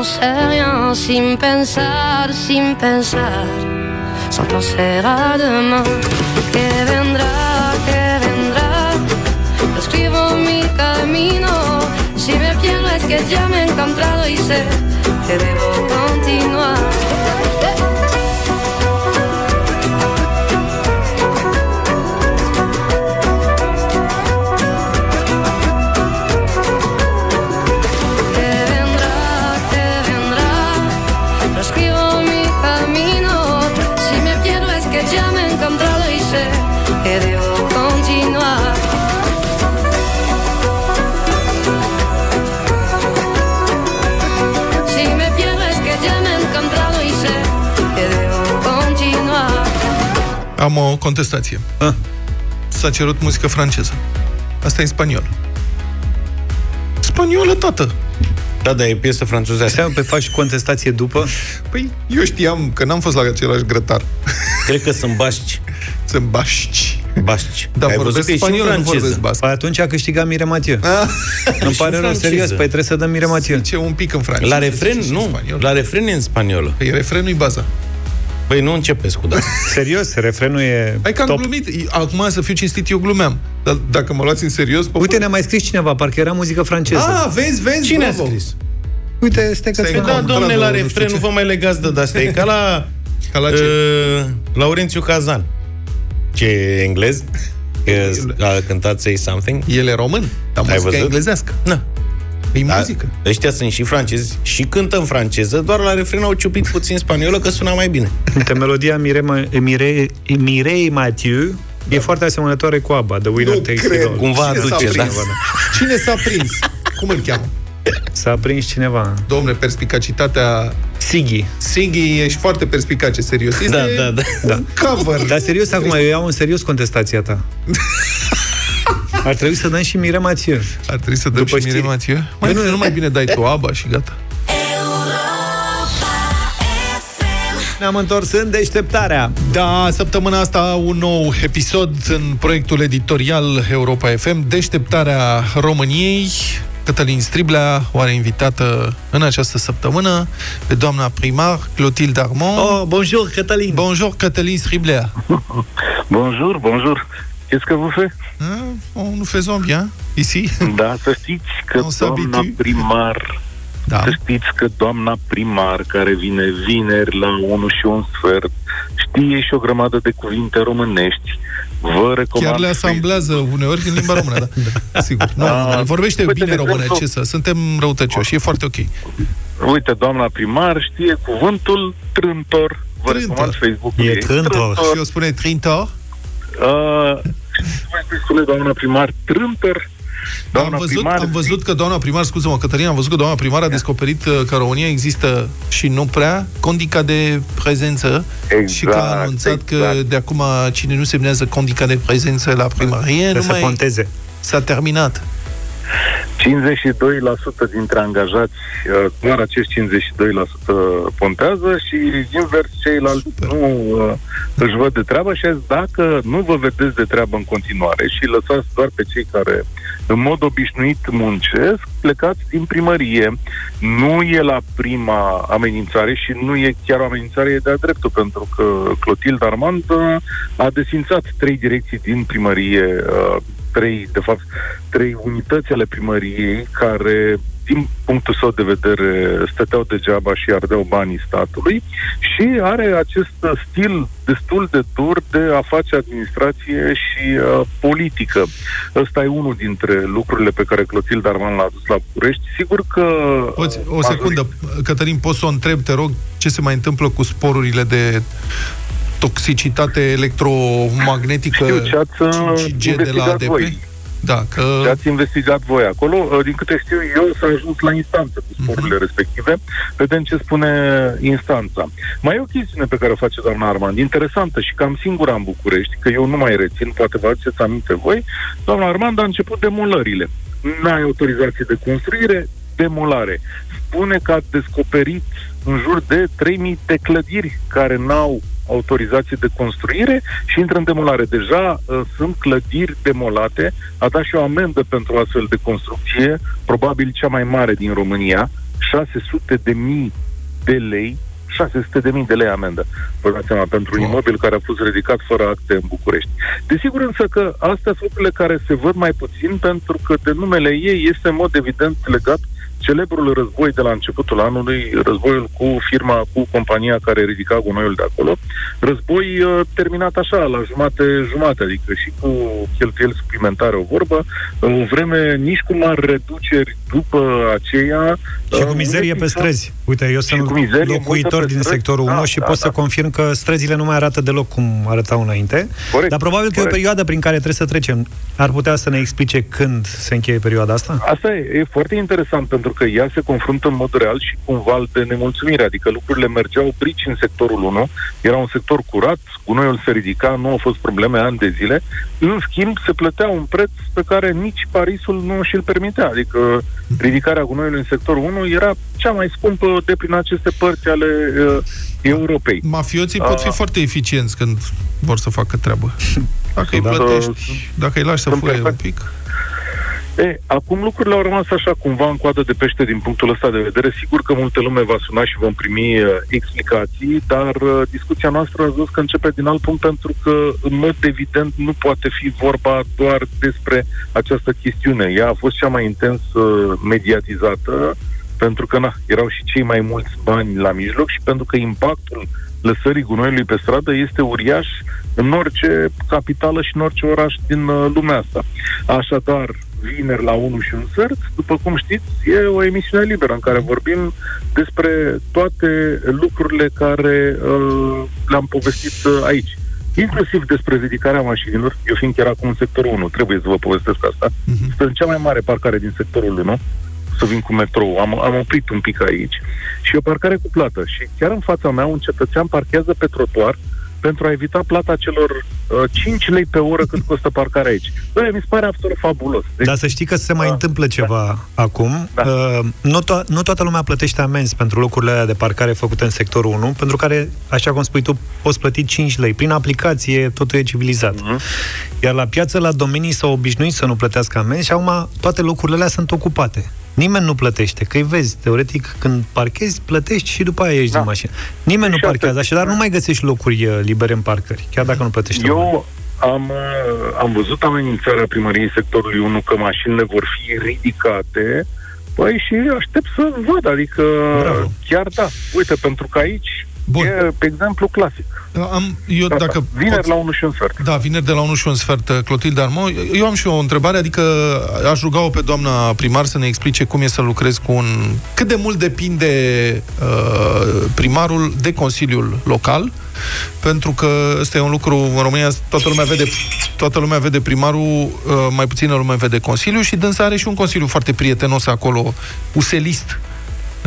no sé rien sin pensar, sin pensar, sans penser à demain. Que vendrá, que vendrá, escribo mi camino. Si me pierdo es que ya me he encontrado y sé que debo continuar. Am o contestație. Ah. S-a cerut muzică franceză. Asta e spaniol. Spaniolă, tată! Da, da, e piesă franceză. Asta pe faci contestație după? Păi, eu știam că n-am fost la același grătar. Cred că sunt bașci. Sunt bașci. Bașci. Da, Ai vorbesc spaniol, nu vorbesc basc. Păi atunci a câștigat Mire Mathieu. Ah. Îmi pare rău, serios, păi trebuie să dăm Mire Mathieu. Ce un pic în franceză. La refren, nu. La refren e în spaniolă. Păi refrenul e baza. Păi nu începeți cu asta. serios, refrenul e Hai că am top. glumit. Acum să fiu cinstit, eu glumeam. Dar dacă mă luați în serios... Popor... Uite, ne-a mai scris cineva, parcă era muzică franceză. Ah, vezi, vezi, Cine bravo. a scris? Uite, stai că... Stai, da, domne, la refren nu vă mai legați de asta. E ca la... ca la ce? Uh, Laurențiu Cazan. Ce e englez? Că a cântat Say Something. El e român, dar muzica englezească. Na. E da, muzică. Ăștia sunt și francezi și cântă în franceză, doar la refren au ciupit puțin spaniolă, că suna mai bine. Uite, melodia Mirei, Mirei, Mirei Mathieu da. e foarte asemănătoare cu ABBA, The Winner nu Takes cred. It All. Cumva Cine aduce, da. Cine s-a prins? Cum îl cheamă? S-a prins cineva. Domne, perspicacitatea... Siggy. Siggy, ești foarte perspicace, serios. Este da, da, da. da. cover. Dar serios, acum, eu iau în serios contestația ta. Ar trebui să dăm și Mire Mathieu. Ar trebui să dăm După și Mire Mathieu? Mai nu, nu mai bine dai tu aba și gata. Ne-am întors în deșteptarea. Da, săptămâna asta un nou episod în proiectul editorial Europa FM, Deșteptarea României. Cătălin Striblea o are invitată în această săptămână pe doamna primar Clotilde Armand. Oh, bonjour, Cătălin. Bonjour, Cătălin Striblea. bonjour, bonjour. Qu'est-ce que vous faites ah, Nous faisons bien, ici. Da, să știți că doamna primar da. Să știți că doamna primar, care vine vineri la 1 și un sfert, știe și o grămadă de cuvinte românești. Vă recomand... Chiar le asamblează uneori în limba română, da. da. Sigur. Nu, A, vorbește uite, bine română, ce să... Suntem răutăcioși, e foarte ok. Uite, doamna primar știe cuvântul trântor. Vă trântor. recomand Facebook-ul E trântor. Și eu spune trintor? Uh, spune doamna primar trântor Doamna am, văzut, primar... am văzut că doamna primar, scuză-mă, Cătălina, am văzut că doamna primar a descoperit uh, că în România există și nu prea condica de prezență exact, și că a anunțat exact. că de acum cine nu semnează condica de prezență la primărie nu mai... conteze. S-a terminat. 52% dintre angajați, uh, doar acești 52% pontează și invers ceilalți Super. nu uh, își văd de treabă și azi, dacă nu vă vedeți de treabă în continuare și lăsați doar pe cei care în mod obișnuit muncesc, plecați din primărie. Nu e la prima amenințare și nu e chiar o amenințare, e de-a dreptul, pentru că Clotilde Armand a desințat trei direcții din primărie uh, trei, de fapt, trei unități ale primăriei care, din punctul său de vedere, stăteau degeaba și ardeau banii statului și are acest stil destul de dur de a face administrație și uh, politică. Ăsta e unul dintre lucrurile pe care Clotilde Arman l-a adus la București. Sigur că... Poți, o secundă, Cătălin, poți să o întreb, te rog, ce se mai întâmplă cu sporurile de toxicitate electromagnetică Știu, ce ați 5G de la ADP? Voi. Da, că... Ce ați investigat voi acolo. Uh, din câte știu eu, s-a ajuns la instanță cu sporurile uh-huh. respective. Vedem ce spune instanța. Mai e o chestiune pe care o face doamna Armand, interesantă și cam singura în București, că eu nu mai rețin, poate vă aduceți aminte voi. Doamna Armand a început demolările. N-ai autorizație de construire, demolare. Spune că a descoperit în jur de 3000 de clădiri care n-au autorizație de construire și intră în demolare. Deja uh, sunt clădiri demolate, a dat și o amendă pentru astfel de construcție, probabil cea mai mare din România, 600 de mii de lei 600 de mii de lei amendă, vă dați seama, pentru un imobil care a fost ridicat fără acte în București. Desigur însă că astea sunt lucrurile care se văd mai puțin pentru că de numele ei este în mod evident legat celebrul război de la începutul anului, războiul cu firma, cu compania care ridica gunoiul de acolo, război uh, terminat așa, la jumate-jumate, adică și cu cheltuieli suplimentare o vorbă, o vreme nici cu mari reduceri după aceea. Și cu uh, mizerie pe străzi. Uite, eu sunt locuitor din sectorul 1 da, și da, pot da. să confirm că străzile nu mai arată deloc cum arătau înainte. Corect, dar probabil că corect. e o perioadă prin care trebuie să trecem. Ar putea să ne explice când se încheie perioada asta? Asta e, e foarte interesant, pentru că ea se confruntă în mod real și cu un val de nemulțumire, adică lucrurile mergeau brici în sectorul 1, era un sector curat, gunoiul se ridica, nu au fost probleme ani de zile, în schimb se plătea un preț pe care nici Parisul nu și-l permitea, adică ridicarea gunoiului în sectorul 1 era cea mai scumpă de prin aceste părți ale uh, Europei. Mafioții pot fi uh, foarte eficienți când vor să facă treabă. Dacă îi plătești, dacă îi lași să fure un pic... E, acum lucrurile au rămas așa cumva în coadă de pește din punctul ăsta de vedere. Sigur că multă lume va suna și vom primi uh, explicații, dar uh, discuția noastră a zis că începe din alt punct pentru că, în mod evident, nu poate fi vorba doar despre această chestiune. Ea a fost cea mai intens uh, mediatizată pentru că na, erau și cei mai mulți bani la mijloc și pentru că impactul lăsării gunoiului pe stradă este uriaș în orice capitală și în orice oraș din uh, lumea asta. Așadar, vineri la 1 și un sfert, după cum știți, e o emisiune liberă în care vorbim despre toate lucrurile care uh, le-am povestit uh, aici. Inclusiv despre ridicarea mașinilor, eu fiind chiar acum în sectorul 1, trebuie să vă povestesc asta, uh-huh. sunt cea mai mare parcare din sectorul 1, să vin cu metrou. Am, am oprit un pic aici și o parcare cu plată. Și chiar în fața mea un cetățean parchează pe trotuar pentru a evita plata celor uh, 5 lei pe oră cât costă parcarea aici. Băi, mi se pare absolut fabulos. Deci, Dar să știi că se mai da, întâmplă da. ceva da. acum. Da. Uh, nu, to- nu toată lumea plătește amenzi pentru locurile alea de parcare făcute în sectorul 1, pentru care, așa cum spui tu, poți plăti 5 lei. Prin aplicație totul e civilizat. Uh-huh. Iar la piață, la domenii s-au obișnuit să nu plătească amenzi și acum toate locurile alea sunt ocupate. Nimeni nu plătește, că îi vezi, teoretic, când parchezi, plătești și după aia ieși da. din mașină. Nimeni și nu parchează, așa, dar nu mai găsești locuri uh, libere în parcări, chiar dacă nu plătești. Eu am, uh, am văzut amenințarea primăriei sectorului 1 că mașinile vor fi ridicate, Păi și aștept să văd, adică Bravo. chiar da. Uite, pentru că aici Bun. E exemplu clasic. Am, eu, da, dacă vineri pot... la 1 și un sfert. Da, vineri de la 1 și un sfert, uh, Clotilde Armo. Eu am și o întrebare, adică aș ruga-o pe doamna primar să ne explice cum e să lucrez cu un... Cât de mult depinde uh, primarul de Consiliul Local, pentru că ăsta e un lucru, în România toată lumea vede, toată lumea vede primarul, uh, mai puțină lume vede Consiliul și dânsa are și un Consiliu foarte prietenos acolo, uselist,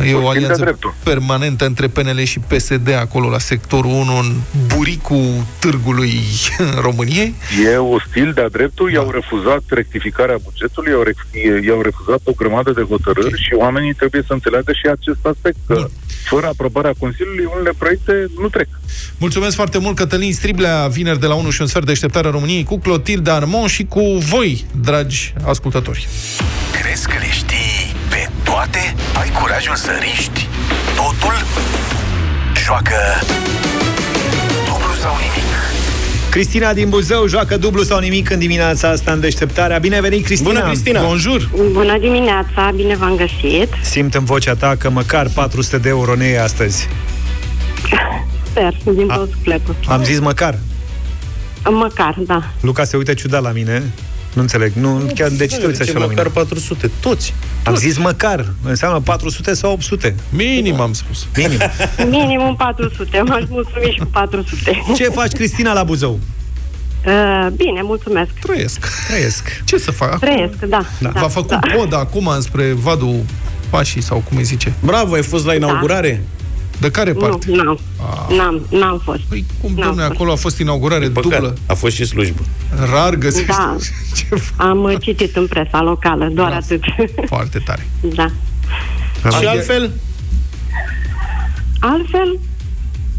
E o alianță permanentă între PNL și PSD acolo la sectorul 1 în buricul târgului în României? E ostil de-a dreptul, da. i-au refuzat rectificarea bugetului, i-au, re- i-au refuzat o grămadă de hotărâri okay. și oamenii trebuie să înțeleagă și acest aspect, că Bun. fără aprobarea Consiliului unele proiecte nu trec. Mulțumesc foarte mult, Cătălin Striblea, vineri de la 1 și un sfert de așteptarea României cu Clotilde Armon și cu voi, dragi ascultători. Crezi că le știi pe toate? Ai curajul să riști totul? Joacă dublu sau nimic. Cristina din Buzău joacă dublu sau nimic în dimineața asta în deșteptarea. Bine venit, Cristina! Bună, Cristina! Bonjour! Bună dimineața, bine v-am găsit! Simt în vocea ta că măcar 400 de euro ne astăzi. Sper, din tot sufletul. Am zis măcar? Măcar, da. Luca se uită ciudat la mine. Nu înțeleg. Nu, chiar de ce te uiți așa la mine? măcar 400. Toți. Am Toți. zis măcar. Înseamnă 400 sau 800. Minim am spus. Minim. Minimum 400. M-aș mulțumi și cu 400. Ce faci, Cristina, la Buzău? Uh, bine, mulțumesc. Trăiesc. Trăiesc. Ce să fac? Trăiesc, da. da. V-a făcut da. pod acum spre Vadul Pașii sau cum îi zice. Bravo, ai fost la inaugurare? Da. De care parte? Nu, n-am. Ah. N-am, n-am fost. Păi cum, domne, acolo a fost inaugurare Păcat. dublă. A fost și slujbă. Rar găsești. Da. Am citit în presa locală, doar da. atât. Foarte tare. Da. Și altfel? Altfel?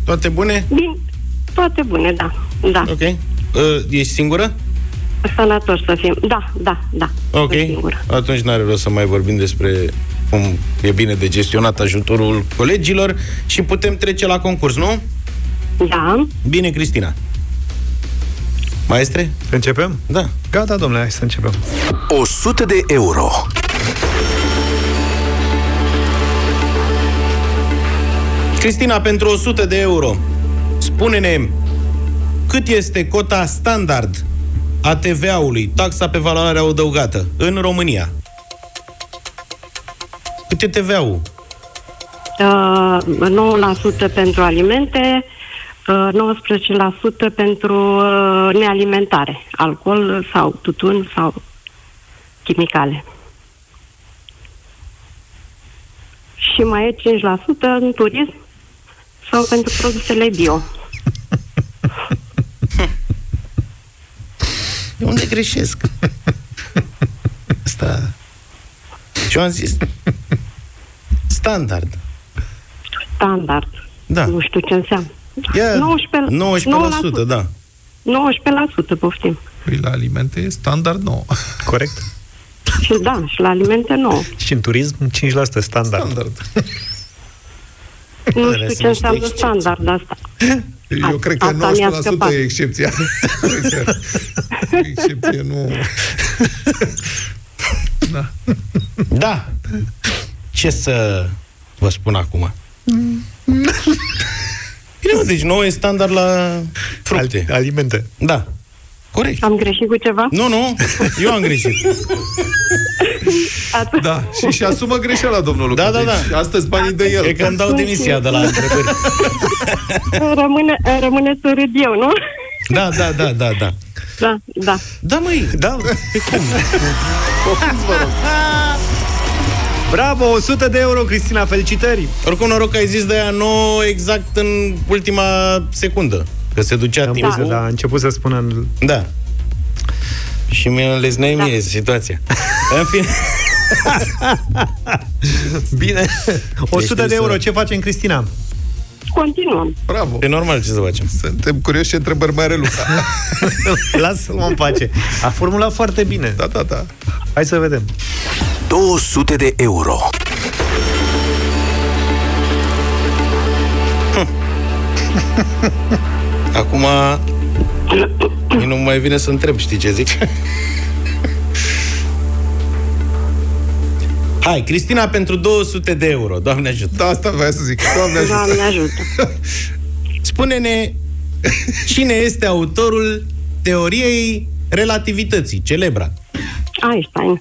Toate bune? Bine, toate bune, da. da. Ok. Uh, ești singură? Sănătos să fim. Da, da, da. Ok. Atunci n-are rost să mai vorbim despre cum e bine de gestionat ajutorul colegilor și putem trece la concurs, nu? Da. Bine, Cristina. Maestre? Începem? Da. Gata, domnule, hai să începem. 100 de euro. Cristina, pentru 100 de euro, spune-ne cât este cota standard a TVA-ului, taxa pe valoare adăugată, în România? Cât e TVA-ul? Uh, 9% pentru alimente, uh, 19% pentru uh, nealimentare, alcool sau tutun sau chimicale. Și mai e 5% în turism sau pentru produsele bio. Unde greșesc? Asta... Ce am zis? Standard. Standard. Da. Nu știu ce înseamnă. Ia, 19, 19%, da. 19% poftim. Păi la alimente e standard 9. Corect. Și da, și la alimente nu. Și în turism 5% standard. Standard. Nu știu ce înseamnă standard asta. Eu cred că Asta mi-a 19% scăpat. e excepția. excepție nu... Da. Da. Ce să vă spun acum? Bine, mă, deci 9 e standard la fructe. Al- alimente. Da. Corect. Am greșit cu ceva? Nu, nu, eu am greșit. Atunci- Da, și și asumă greșeala, domnul Luca. Da, da, da. Deci, astăzi banii de el. Cred că îmi dau demisia de la întrebări. Rămâne, rămâne să râd eu, nu? Da, da, da, da, da. Da, da. Da, măi, Da? pe cum? Poftiți, vă rog. Bravo, 100 de euro, Cristina, felicitări! Oricum, noroc că ai zis de aia nu exact în ultima secundă. Că se ducea Am timpul. văzut, da, a început să spună în... Da. Și mi-e înlesneai mie situația. În fine, Bine. 100 trebuie de euro, să- ce facem, Cristina? Continuăm. Bravo. e normal ce să facem. Suntem curioși ce întrebări mai are Luca. Lasă-l mă în pace. A formulat foarte bine. Da, da, da. Hai să vedem. 200 de euro. Acum mie nu mai vine să întreb, știi ce zic? Hai, Cristina, pentru 200 de euro, Doamne ajută. Da, asta vreau să zic. Doamne ajută. Doamne ajută. Spune-ne cine este autorul teoriei relativității, celebra. Einstein.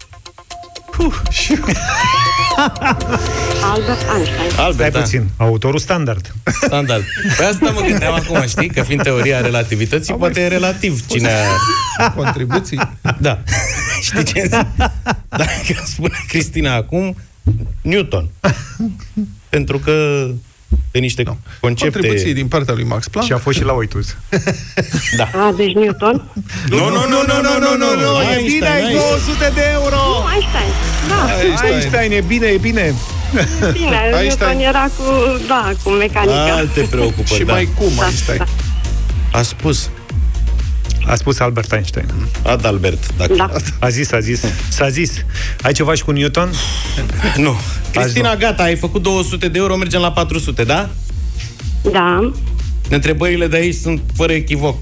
Albert Einstein. Stai Albert, da. puțin. Autorul standard. Standard. Pe asta mă gândeam acum, știi? Că fiind teoria relativității, poate e relativ cine a... Contribuții. Da. Știi ce zic? Dacă spune Cristina acum, Newton. Pentru că de niște concepte... Contribuții din partea lui Max Planck. Și a fost și la Oitus. Da. A, deci Newton. Nu, nu, nu, nu, nu, nu, nu, nu, e bine, ai 200 de euro! Nu, Einstein. Da, Einstein. Einstein, e bine, e bine. bine. Einstein. Newton era cu, da, cu mecanica. Alte preocupări, Și da. mai cum, Da, Einstein? da. A spus A spus Albert Einstein. Adalbert, dacă... Da. A zis, a zis. S-a zis. Ai ceva și cu Newton? Nu. Cristina, gata, ai făcut 200 de euro, mergem la 400, da? Da. Întrebările de aici sunt fără echivoc.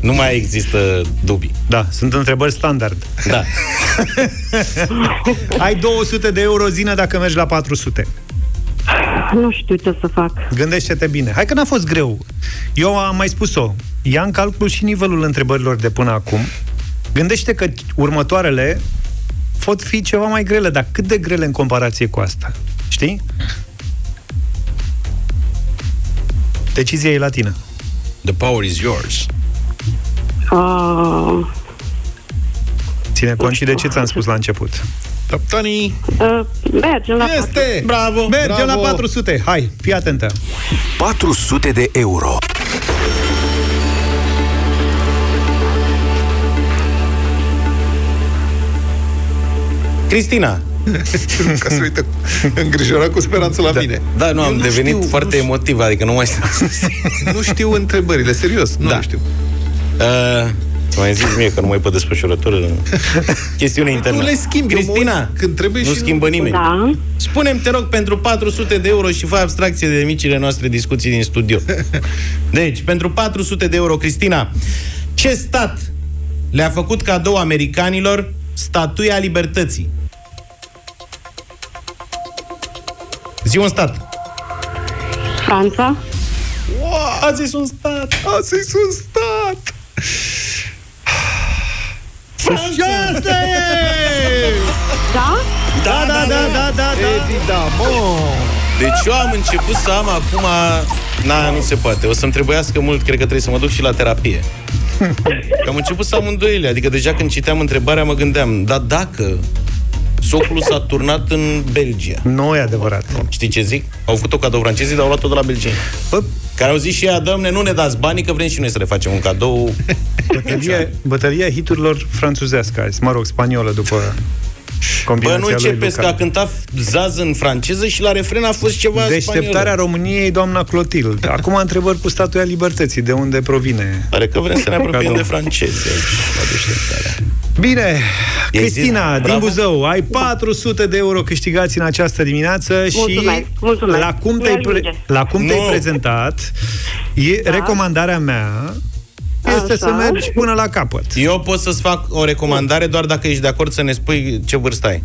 Nu mai există dubii. Da, sunt întrebări standard. Da. Ai 200 de euro zină dacă mergi la 400. Nu știu ce să fac. Gândește-te bine. Hai că n-a fost greu. Eu am mai spus-o. Ia în calcul și nivelul întrebărilor de până acum. Gândește că următoarele pot fi ceva mai grele, dar cât de grele în comparație cu asta? Știi? Decizia e latină. The power is yours. Uh, Ține cont și de ce ți-am spus la început. Capitanii, uh, mergem la este! Bravo! Mergem Bravo! la 400. Hai, fii atentă. 400 de euro. Cristina. ca să uite, îngrijorat cu speranță la mine. Da, nu, Eu am devenit știu, foarte nu, emotiv, adică nu mai... Nu știu întrebările, serios, nu Da. le știu. Uh, Mai zici mie că nu mai pe desfășurătură. Chestiune internă. Nu le schimbi, Cristina, omul, când trebuie nu și schimbă nimeni. Da. Spunem, te rog, pentru 400 de euro și fă abstracție de micile noastre discuții din studio. Deci, pentru 400 de euro, Cristina, ce stat le-a făcut cadou americanilor statuia libertății? Zi un stat. Franța. Wow, a zis un stat. A zis un stat! Și asta e! Da? Da, da, da, da, da, da. Evident, Deci eu am început să am acum... Na, nu se poate. O să-mi trebuiască mult, cred că trebuie să mă duc și la terapie. Că am început să am îndoile. Adică deja când citeam întrebarea mă gândeam, dar dacă socul s-a turnat în Belgia. Nu e adevărat. Știi ce zic? Au făcut o cadou francezii, dar au luat-o de la belgieni. Bă, Care au zis și ea, domne, nu ne dați banii, că vrem și noi să le facem un cadou. bătălia, bătălia hiturilor franțuzească azi, mă rog, spaniolă după Bă, combinația nu lui începeți că Luca. a cântat Zaz în franceză și la refren a fost ceva Deșteptarea spaniolă. României, doamna Clotilde. Acum întrebări cu statuia libertății, de unde provine? Pare că vrem să ne apropiem Cadou. de francezi aici, la deșteptarea. Bine, I-ai Cristina, zis? din Bravo. Buzău, ai 400 de euro câștigați în această dimineață și Mulțumesc, mulțumesc. la cum te-ai, pre- Mi-ajunge. la cum te-ai Nu. prezentat, e, Da. recomandarea mea este Așa. să mergi până la capăt. Eu pot să-ți fac o recomandare doar dacă ești de acord să ne spui ce vârstă ai.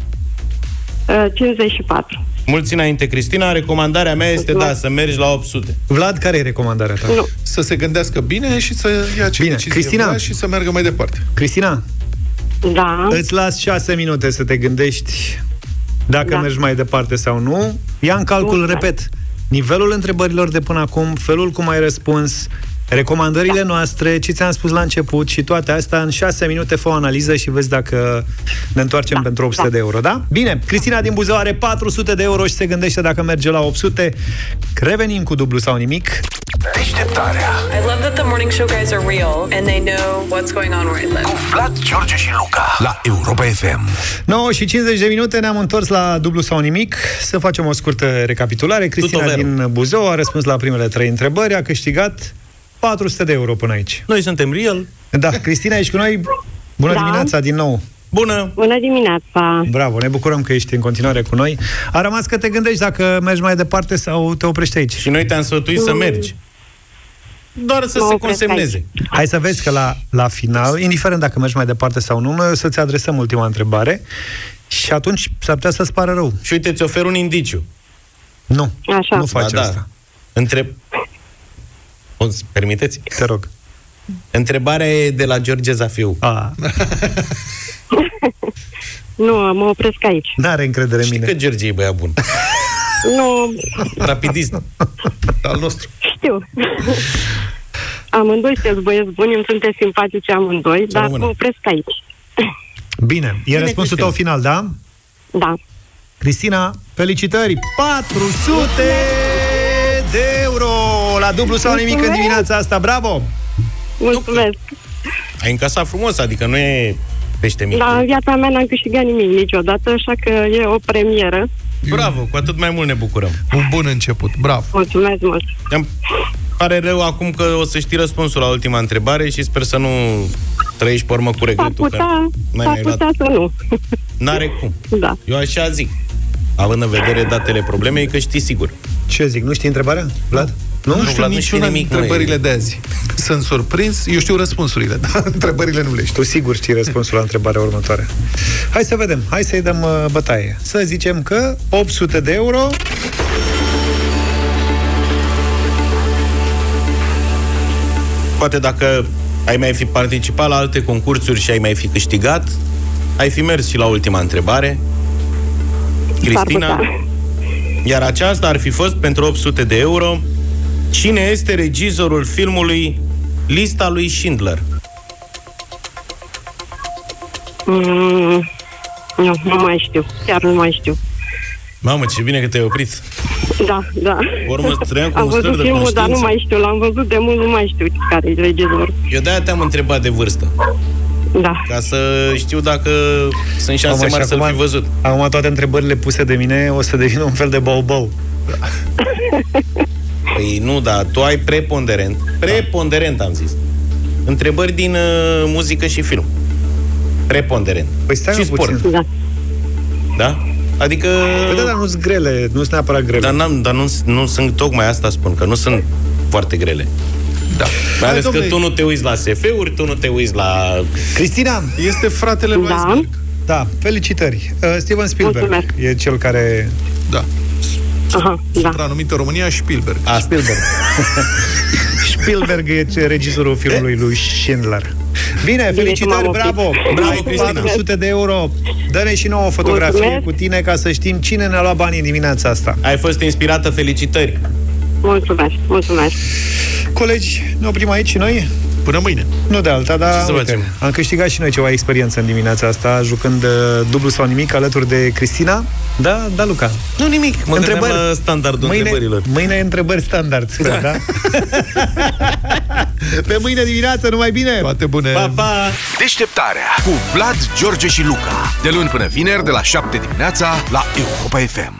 Uh, 54. Mulți înainte, Cristina, recomandarea mea este, Mulțumesc. da, să mergi la 800. Vlad, care e recomandarea ta? Nu. Să se gândească bine și să ia ce Bine. decizie Cristina? vrea și să meargă mai departe. Cristina, Da. îți las 6 minute să te gândești dacă Da. mergi mai departe sau nu. Ia în calcul, Mulțumesc. repet, nivelul întrebărilor de până acum, felul cum ai răspuns, recomandările noastre, ce ți-am spus la început și toate astea, în 6 minute fă o analiză și vezi dacă ne întoarcem Da, pentru 800 da. de euro, da? Bine, Cristina din Buzău are 400 de euro și se gândește dacă merge la 800. Revenim cu dublu sau nimic. Deșteptarea I love that the morning show guys are real and they know what's going on where I live. cu Vlad, George și Luca la Europa FM. 9 și 50 de minute, ne-am întors la dublu sau nimic. Să facem o scurtă recapitulare. Cristina Tutovero. din Buzău a răspuns la primele trei întrebări, a câștigat 400 de euro până aici. Noi suntem real. Da, Cristina, ești cu noi? Bună Da. dimineața din nou! Bună! Bună dimineața. Bravo, ne bucurăm că ești în continuare cu noi. A rămas că te gândești dacă mergi mai departe sau te oprești aici. Și noi te-am sfătuit să mergi. Doar să Mă se opresc consemneze. Hai să vezi că la, la final, indiferent dacă mergi mai departe sau nu, noi o să-ți adresăm ultima întrebare și atunci s-ar putea să-ți pară rău. Și uite, ți ofer un indiciu. Nu, Așa. nu faci Ba da. asta. Între... O să permiteți? Te rog. Întrebarea e de la George Zafiu. A, Nu, mă opresc aici. n-are încredere în Știi mine. că George e băiat bun. Nu, Rapidist. Al nostru. știu. Amândoi sunteți băieți buni, îmi sunteți simpatici amândoi, dar rămână. mă opresc aici. Bine, e răspunsul Cristina. tău final, da? Da. Cristina, felicitări! 400 de euro la dublu sau nimic în Mulțumesc! dimineața asta. Bravo! Mulțumesc. Ai încasat frumos, adică nu e pește mic. Da, în viața mea n-am câștigat nimic niciodată, așa că e o premieră. Bravo, cu atât mai mult ne bucurăm. Un bun început. Bravo. Mulțumesc mult. Îmi pare rău acum că o să știi răspunsul la ultima întrebare și sper să nu trăiești pe urmă cu S-ar regretul că putea, n-ai s-ar mai luat. putea să nu. N-are cum. Da. Eu așa zic. Având în vedere datele problemei, că știi sigur. Ce zic, nu știi întrebarea, Vlad? Nu, nu Nu, știu Vlad, nu știe niciuna din nimic, măi. întrebările de azi. Sunt surprins. Eu știu răspunsurile, dar întrebările nu le știu. Tu sigur știi răspunsul la întrebarea următoare. Hai să vedem, hai să-i dăm uh, bătaie. Să zicem că 800 de euro Poate dacă ai mai fi participat la alte concursuri și ai mai fi câștigat, ai fi mers și la ultima întrebare. Cristina, putea. Iar aceasta ar fi fost pentru 800 de euro. Cine este regizorul filmului Lista lui Schindler? Mm, nu, nu mai știu. Chiar nu mai știu. Mamă, ce bine că te-ai oprit. Da, da. Pe urmă trăiam cu Am un stăr văzut de filmul, dar nu conștiință. mai știu. L-am văzut de mult, nu mai știu care e regizor. Eu de-aia te-am întrebat de vârstă. Da. Ca să știu dacă sunt șanse Mamă, și mari să-l acum- fi văzut. Acum toate întrebările puse de mine o să devină un fel de bau-bau. Păi nu, da, tu ai preponderent. Preponderent, am zis. întrebări din uh, muzică și film. Preponderent. Păi stai și mă sport. puțin. Da. Da? Adică... Păi da, dar nu sunt grele, nu sunt neapărat grele. Dar, n-am, dar nu, nu sunt, tocmai asta spun, că nu sunt foarte grele. Da. Mai ales Hai, că domnule. tu nu te uiți la SF-uri, tu nu te uiți la... Cristina! Este fratele lui Da. Iceberg. Da, felicitări. Uh, Steven Spielberg Mulțumesc. e cel care... Da. Aha, da. Supranumit în România Spielberg. A, Spielberg. Spielberg e ce- regizorul filmului lui Schindler. Bine, felicitări, m-am oprit. bravo! Bravo, Ai Cristina. 400 de euro. Dă-ne și nouă o fotografie Mulțumesc. cu tine ca să știm cine ne-a luat banii în dimineața asta. ai fost inspirată, felicitări! Mulțumesc, mulțumesc. Colegi, ne oprim aici și noi? Până mâine. Nu de alta, dar Ce să uite, facem? am câștigat și noi ceva experiență în dimineața asta, jucând uh, dublu sau nimic alături de Cristina. Da, da, Luca. Nu nimic, mă întrebări... la standardul mâine, întrebărilor. Mâine întrebări standard, da? da? Pe mâine dimineață, numai bine! Toate bune! Pa, pa! Deșteptarea cu Vlad, George și Luca. De luni până vineri, de la 7 dimineața, la Europa FM.